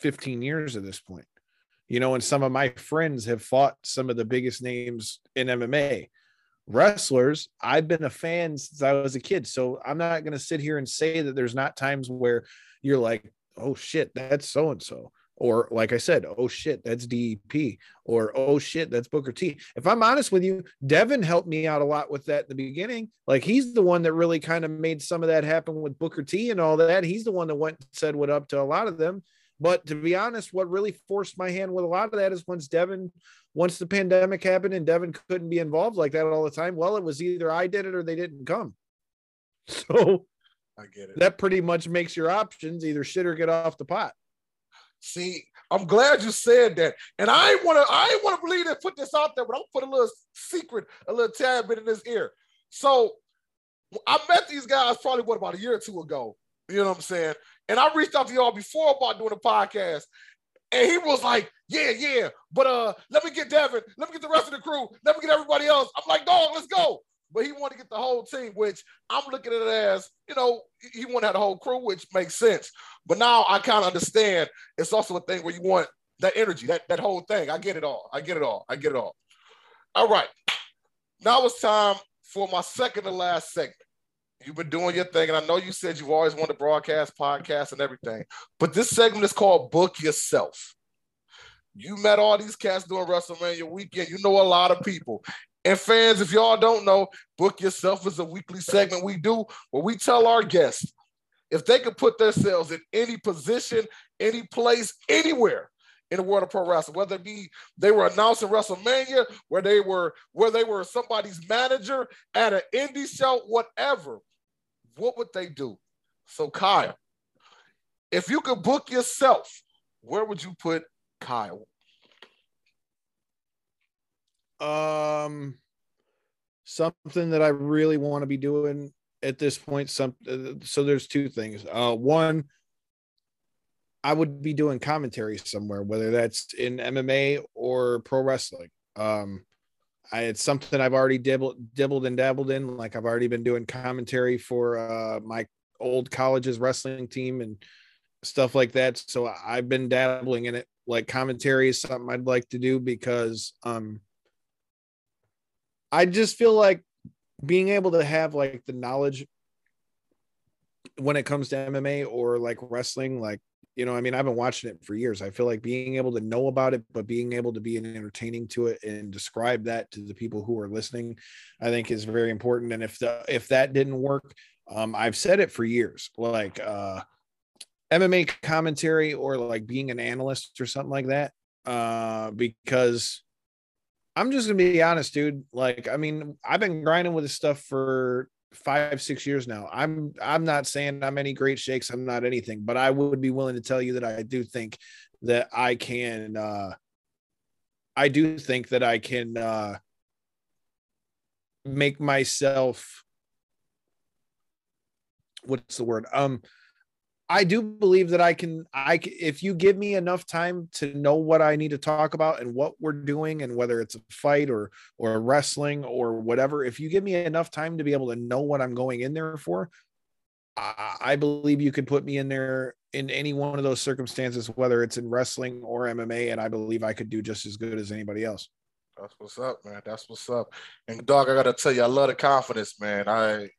15 years at this point. You know, and some of my friends have fought some of the biggest names in MMA. Wrestlers, I've been a fan since I was a kid. So I'm not going to sit here and say that there's not times where you're like, oh shit, that's so and so or like I said, oh shit, that's DDP, or oh shit, that's Booker T. If I'm honest with you, Devin helped me out a lot with that in the beginning. Like he's the one that really kind of made some of that happen with Booker T and all that. He's the one that went and said what up to a lot of them. But to be honest, what really forced my hand with a lot of that is once Devin, once the pandemic happened and Devin couldn't be involved like that all the time. Well, it was either I did it or they didn't come. [LAUGHS] So I get it. That pretty much makes your options either shit or get off the pot. See, I'm glad you said that. And I want to, I want to believe that put this out there, but I'll put a little secret, a little tad bit in his ear. So I met these guys probably what about a year or two ago. You know what I'm saying? And I reached out to y'all before about doing a podcast. And he was like, Yeah, yeah, but uh, let me get Devin, let me get the rest of the crew, let me get everybody else. I'm like, dog, let's go but he wanted to get the whole team, which I'm looking at it as, you know, he wanted to have the whole crew, which makes sense. But now I kind of understand it's also a thing where you want that energy, that, that whole thing. I get it all. I get it all. I get it all. All right. Now it's time for my second to last segment. You've been doing your thing, and I know you said you've always wanted to broadcast, podcast, and everything. But this segment is called Book Yourself. You met all these cats during WrestleMania weekend. You know a lot of people. And fans, if y'all don't know, Book Yourself is a weekly segment we do where we tell our guests if they could put themselves in any position, any place, anywhere in the world of pro wrestling, whether it be they were announcing WrestleMania, where they were where they were somebody's manager at an indie show, whatever, what would they do? So Kyle, if you could book yourself, where would you put Kyle? um something that I really want to be doing at this point. Some uh, so there's two things. Uh, one, I would be doing commentary somewhere, whether that's in MMA or pro wrestling. Um, I, it's something I've already dibbled, dibbled and dabbled in. Like I've already been doing commentary for uh, my old college's wrestling team and stuff like that. So I've been dabbling in it. Like commentary is something I'd like to do because um, I just feel like being able to have like the knowledge when it comes to MMA or like wrestling, like you know, I mean, I've been watching it for years. I feel like being able to know about it, but being able to be entertaining to it and describe that to the people who are listening, I think is very important. And if the if that didn't work, um, I've said it for years, like uh, MMA commentary or like being an analyst or something like that, uh, because I'm just gonna be honest, dude. Like, I mean, I've been grinding with this stuff for five six years now i'm i'm not saying i'm any great shakes i'm not anything but i would be willing to tell you that i do think that i can uh i do think that i can uh make myself what's the word? Um I do believe that I can I if you give me enough time to know what I need to talk about and what we're doing and whether it's a fight or or wrestling or whatever if you give me enough time to be able to know what I'm going in there for I, I believe you could put me in there in any one of those circumstances whether it's in wrestling or MMA and I believe I could do just as good as anybody else. That's what's up, man. That's what's up. And dog, I gotta tell you, I love the confidence, man. I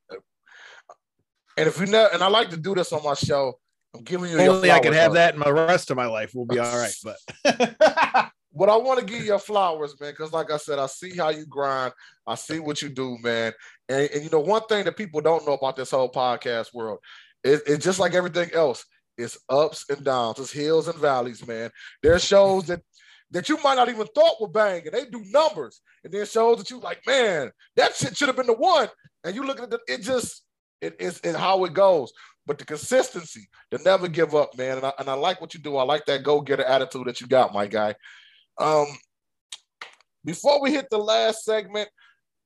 and if you know, and I like to do this on my show, I'm giving you. Only I can have that in my rest of my life. We'll be all right. [LAUGHS] But but I want to give you flowers, man, because like I said, I see how you grind. I see what you do, man. And, and you know, one thing that people don't know about this whole podcast world, it, it's just like everything else. It's ups and downs. It's hills and valleys, man. There's shows that that you might not even thought were banging. They do numbers, and then shows that you like, man, that shit should have been the one. And you look at it, it just it is it, how it goes. But the consistency, to never give up, man. And I, and I like what you do. I like that go getter attitude that you got, my guy. Um, before we hit the last segment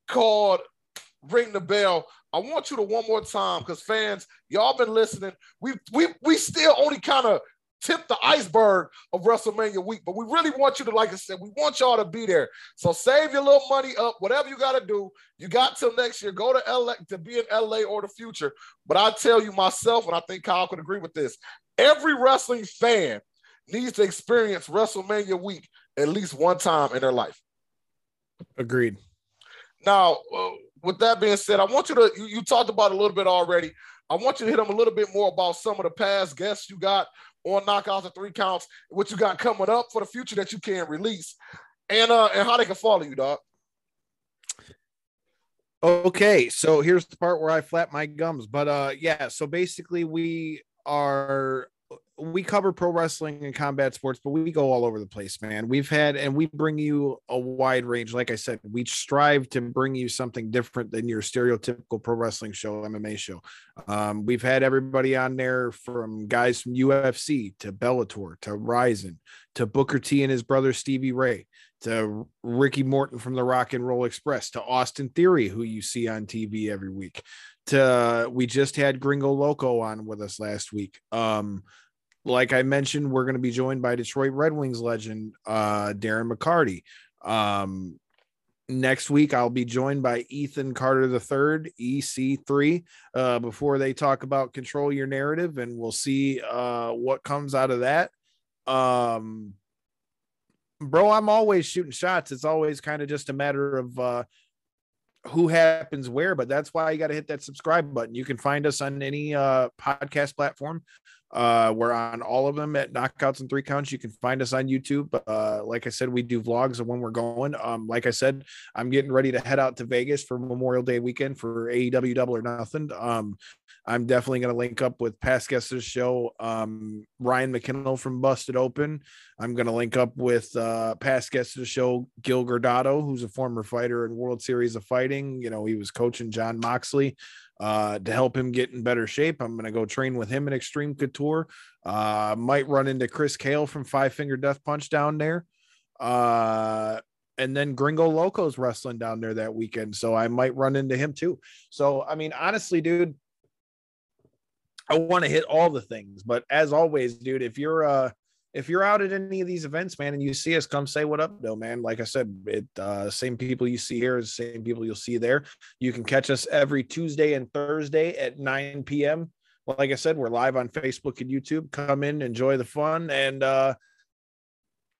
called Ring the Bell, I want you to one more time because fans, y'all been listening. We we we still only kind of tip the iceberg of WrestleMania week. But we really want you to, like I said, we want y'all to be there. So save your little money up, whatever you got to do. You got till next year. Go to LA to be in LA or the future. But I tell you myself, and I think Kyle could agree with this, every wrestling fan needs to experience WrestleMania week at least one time in their life. Agreed. Now, uh, with that being said, I want you to, you, you talked about a little bit already. I want you to hit them a little bit more about some of the past guests you got on knockouts and three counts, what you got coming up for the future that you can release, and uh and how they can follow you, dog. Okay, so here's the part where I flap my gums. But uh yeah, so basically we are we cover pro wrestling and combat sports, but we go all over the place, man. We've had and we bring you a wide range. Like I said, we strive to bring you something different than your stereotypical pro wrestling show, MMA show. Um, we've had everybody on there from guys from UFC to Bellator to Rizin to Booker T and his brother Stevie Ray to Ricky Morton from the Rock and Roll Express to Austin Theory, who you see on TV every week. To we just had Gringo Loco on with us last week. Um, like I mentioned, we're going to be joined by Detroit Red Wings legend uh, Darren McCarty. Um, next week, I'll be joined by Ethan Carter III, EC3, uh, before they talk about control your narrative, and we'll see uh, what comes out of that. Um, bro, I'm always shooting shots. It's always kind of just a matter of uh, who happens where, but that's why you got to hit that subscribe button. You can find us on any uh, podcast platform. Uh, we're on all of them at knockouts and three counts. You can find us on YouTube. Uh, like I said, we do vlogs of when we're going. Um, like I said, I'm getting ready to head out to Vegas for Memorial Day weekend for AEW Double or Nothing. Um, I'm definitely going to link up with past guests of the show, um, Ryan McKinnell from Busted Open. I'm going to link up with uh, past guests of the show, Gil Gordado, who's a former fighter in World Series of Fighting. You know, he was coaching Jon Moxley uh, to help him get in better shape. I'm going to go train with him in Xtreme Couture. Uh, might run into Chris Kael from Five Finger Death Punch down there. Uh, and then Gringo Loco's wrestling down there that weekend, so I might run into him too. So I mean, honestly, dude, I want to hit all the things, but as always, dude, if you're uh if you're out at any of these events, man, and you see us, come say what up, though, man. Like I said, it uh same people you see here is same people you'll see there. You can catch us every Tuesday and Thursday at 9 p.m. Like I said, we're live on Facebook and YouTube. Come in, enjoy the fun, and uh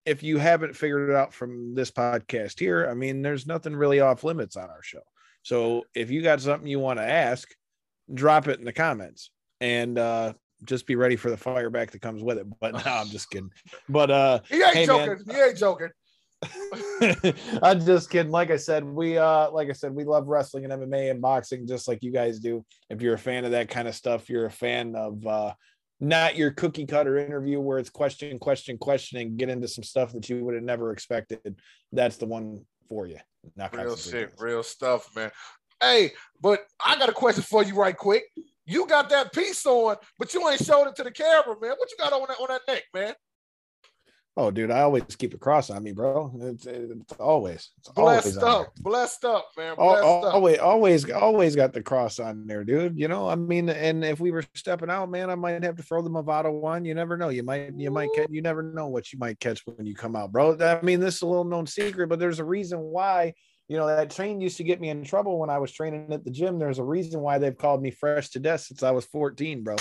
if you haven't figured it out from this podcast here, I mean, there's nothing really off limits on our show. So if you got something you want to ask, drop it in the comments and uh just be ready for the fire back that comes with it. But no, I'm just kidding. [LAUGHS] But uh He ain't hey, joking. man. He ain't joking. [LAUGHS] I'm just kidding. Like I said, we uh like I said, we love wrestling and MMA and boxing just like you guys do. If you're a fan of that kind of stuff, you're a fan of uh not your cookie cutter interview where it's question, question, question, and get into some stuff that you would have never expected. That's the one for you. Not Real shit, real stuff, man. Hey, but I got a question for you right quick. You got that piece on, but you ain't showed it to the camera, man. What you got on that on that neck, man? Oh, dude, I always keep a cross on me, bro. It's, it's always, it's always Blessed there. up, blessed up, man. Blessed up. always, always, always got the cross on there, dude. You know, I mean, and if we were stepping out, man, I might have to throw the Movado one. You never know. You might, you might catch. You never know what you might catch when you come out, bro. I mean, this is a little known secret, but there's a reason why. You know, that train used to get me in trouble when I was training at the gym. There's a reason why they've called me fresh to death since I was 14, bro.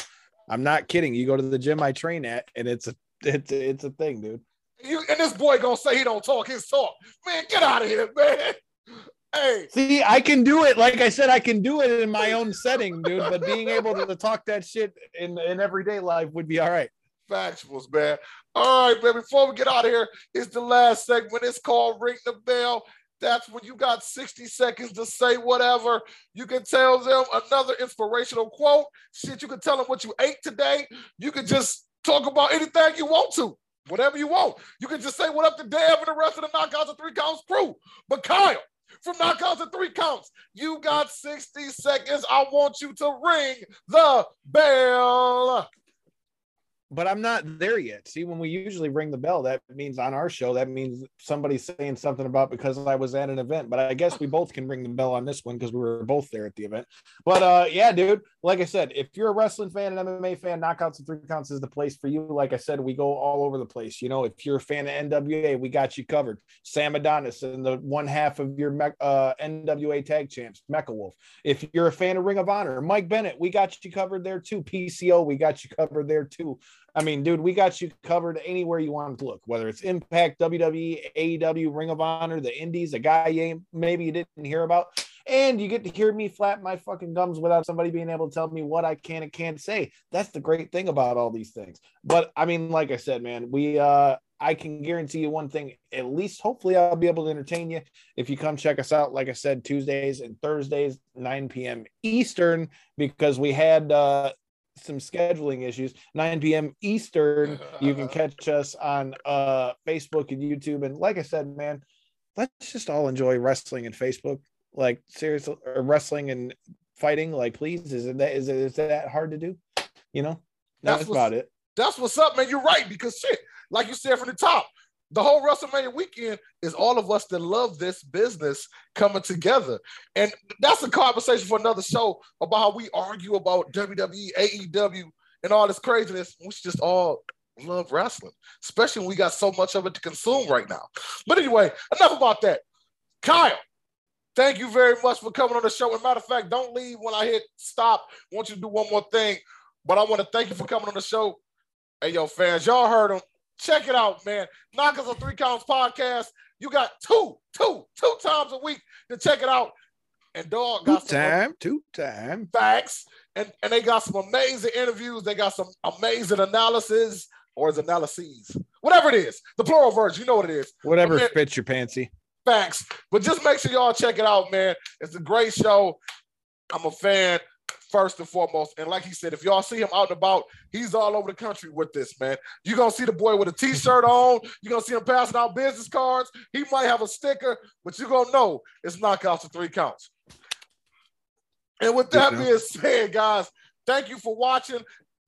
I'm not kidding. You go to the gym I train at, and it's a, it's a, it's a thing, dude. You and this boy gonna say he don't talk his talk. Man, get out of here, man. [LAUGHS] Hey, See, I can do it. Like I said, I can do it in my own setting, dude. But being able to talk that shit in, in everyday life would be all right. factuals, man. All right, man. Before we get out of here, it's the last segment. It's called Ring the Bell. That's when you got 60 seconds to say whatever. You can tell them another inspirational quote. Shit, you can tell them what you ate today. You can just talk about anything you want to, whatever you want. You can just say what up to Dev and the rest of the Knockouts and Three Counts crew. But Kyle, from Knockouts and Three Counts, you got 60 seconds. I want you to ring the bell. But I'm not there yet. See, when we usually ring the bell, that means on our show, that means somebody's saying something about because I was at an event. But I guess we both can ring the bell on this one because we were both there at the event. But uh, yeah, dude, like I said, if you're a wrestling fan and MMA fan, Knockouts and Three Counts is the place for you. Like I said, we go all over the place. You know, if you're a fan of NWA, we got you covered. Sam Adonis and the one half of your uh, NWA tag champs, Mecha Wolf. If you're a fan of Ring of Honor, Mike Bennett, we got you covered there too. PCO, we got you covered there too. I mean, dude, we got you covered anywhere you want to look, whether it's Impact, WWE, AEW, Ring of Honor, the Indies, a guy maybe you didn't hear about. And you get to hear me flap my fucking gums without somebody being able to tell me what I can and can't say. That's the great thing about all these things. But I mean, like I said, man, we uh I can guarantee you one thing, at least hopefully I'll be able to entertain you if you come check us out, like I said, Tuesdays and Thursdays, 9 p.m. Eastern, because we had uh some scheduling issues 9 p.m eastern you can [LAUGHS] catch us on uh facebook and youtube and like i said man let's just all enjoy wrestling and facebook like seriously or uh, wrestling and fighting like please is it that is it is that hard to do you know that's, That's about it That's what's up, man. You're right because shit, like you said from the top, the whole WrestleMania weekend is all of us that love this business coming together, and that's a conversation for another show about how we argue about WWE, AEW, and all this craziness. We should just all love wrestling, especially when we got so much of it to consume right now. But anyway, enough about that. Kyle, thank you very much for coming on the show. And matter of fact, don't leave when I hit stop. I want you to do one more thing, but I want to thank you for coming on the show. Hey, yo, fans, y'all heard him. Check it out, man. Knockouts and Three Counts podcast. You got two, two, two times a week to check it out. And dog two got some time two time facts, and, and they got some amazing interviews. They got some amazing analysis, or is analyses, whatever it is, the plural version. You know what it is whatever Okay. fits your pantsy facts. But just make sure y'all check it out, man. It's a great show. I'm a fan first and foremost. And like he said, if y'all see him out and about, he's all over the country with this, man. You're gonna see the boy with a t-shirt on, you're gonna see him passing out business cards. He might have a sticker, but you're gonna know it's knockouts to three counts. And with that being said, guys, thank you for watching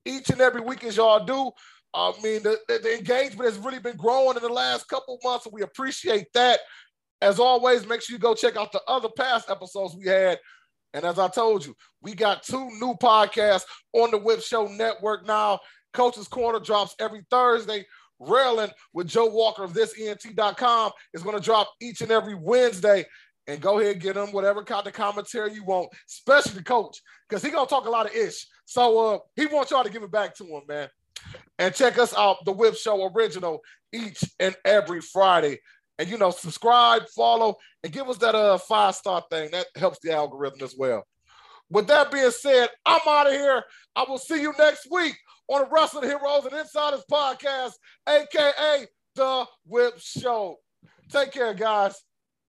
each and every week as y'all do. I mean, the, the, the engagement has really been growing in the last couple months, and we appreciate that. As always, make sure you go check out the other past episodes we had. And as I told you, we got two new podcasts on the Whip Show Network now. Coach's Corner drops every Thursday. Railing with Joe Walker of thisent.com is going to drop each and every Wednesday. And go ahead and get him whatever kind of commentary you want, especially the coach, because he gonna talk a lot of ish. So uh, he wants y'all to give it back to him, man. And check us out, the Whip Show Original, each and every Friday. And you know, subscribe, follow, and give us that uh five star thing. That helps the algorithm as well. With that being said, I'm out of here. I will see you next week on the Wrestling Heroes and Insiders podcast, aka the Whip Show. Take care, guys.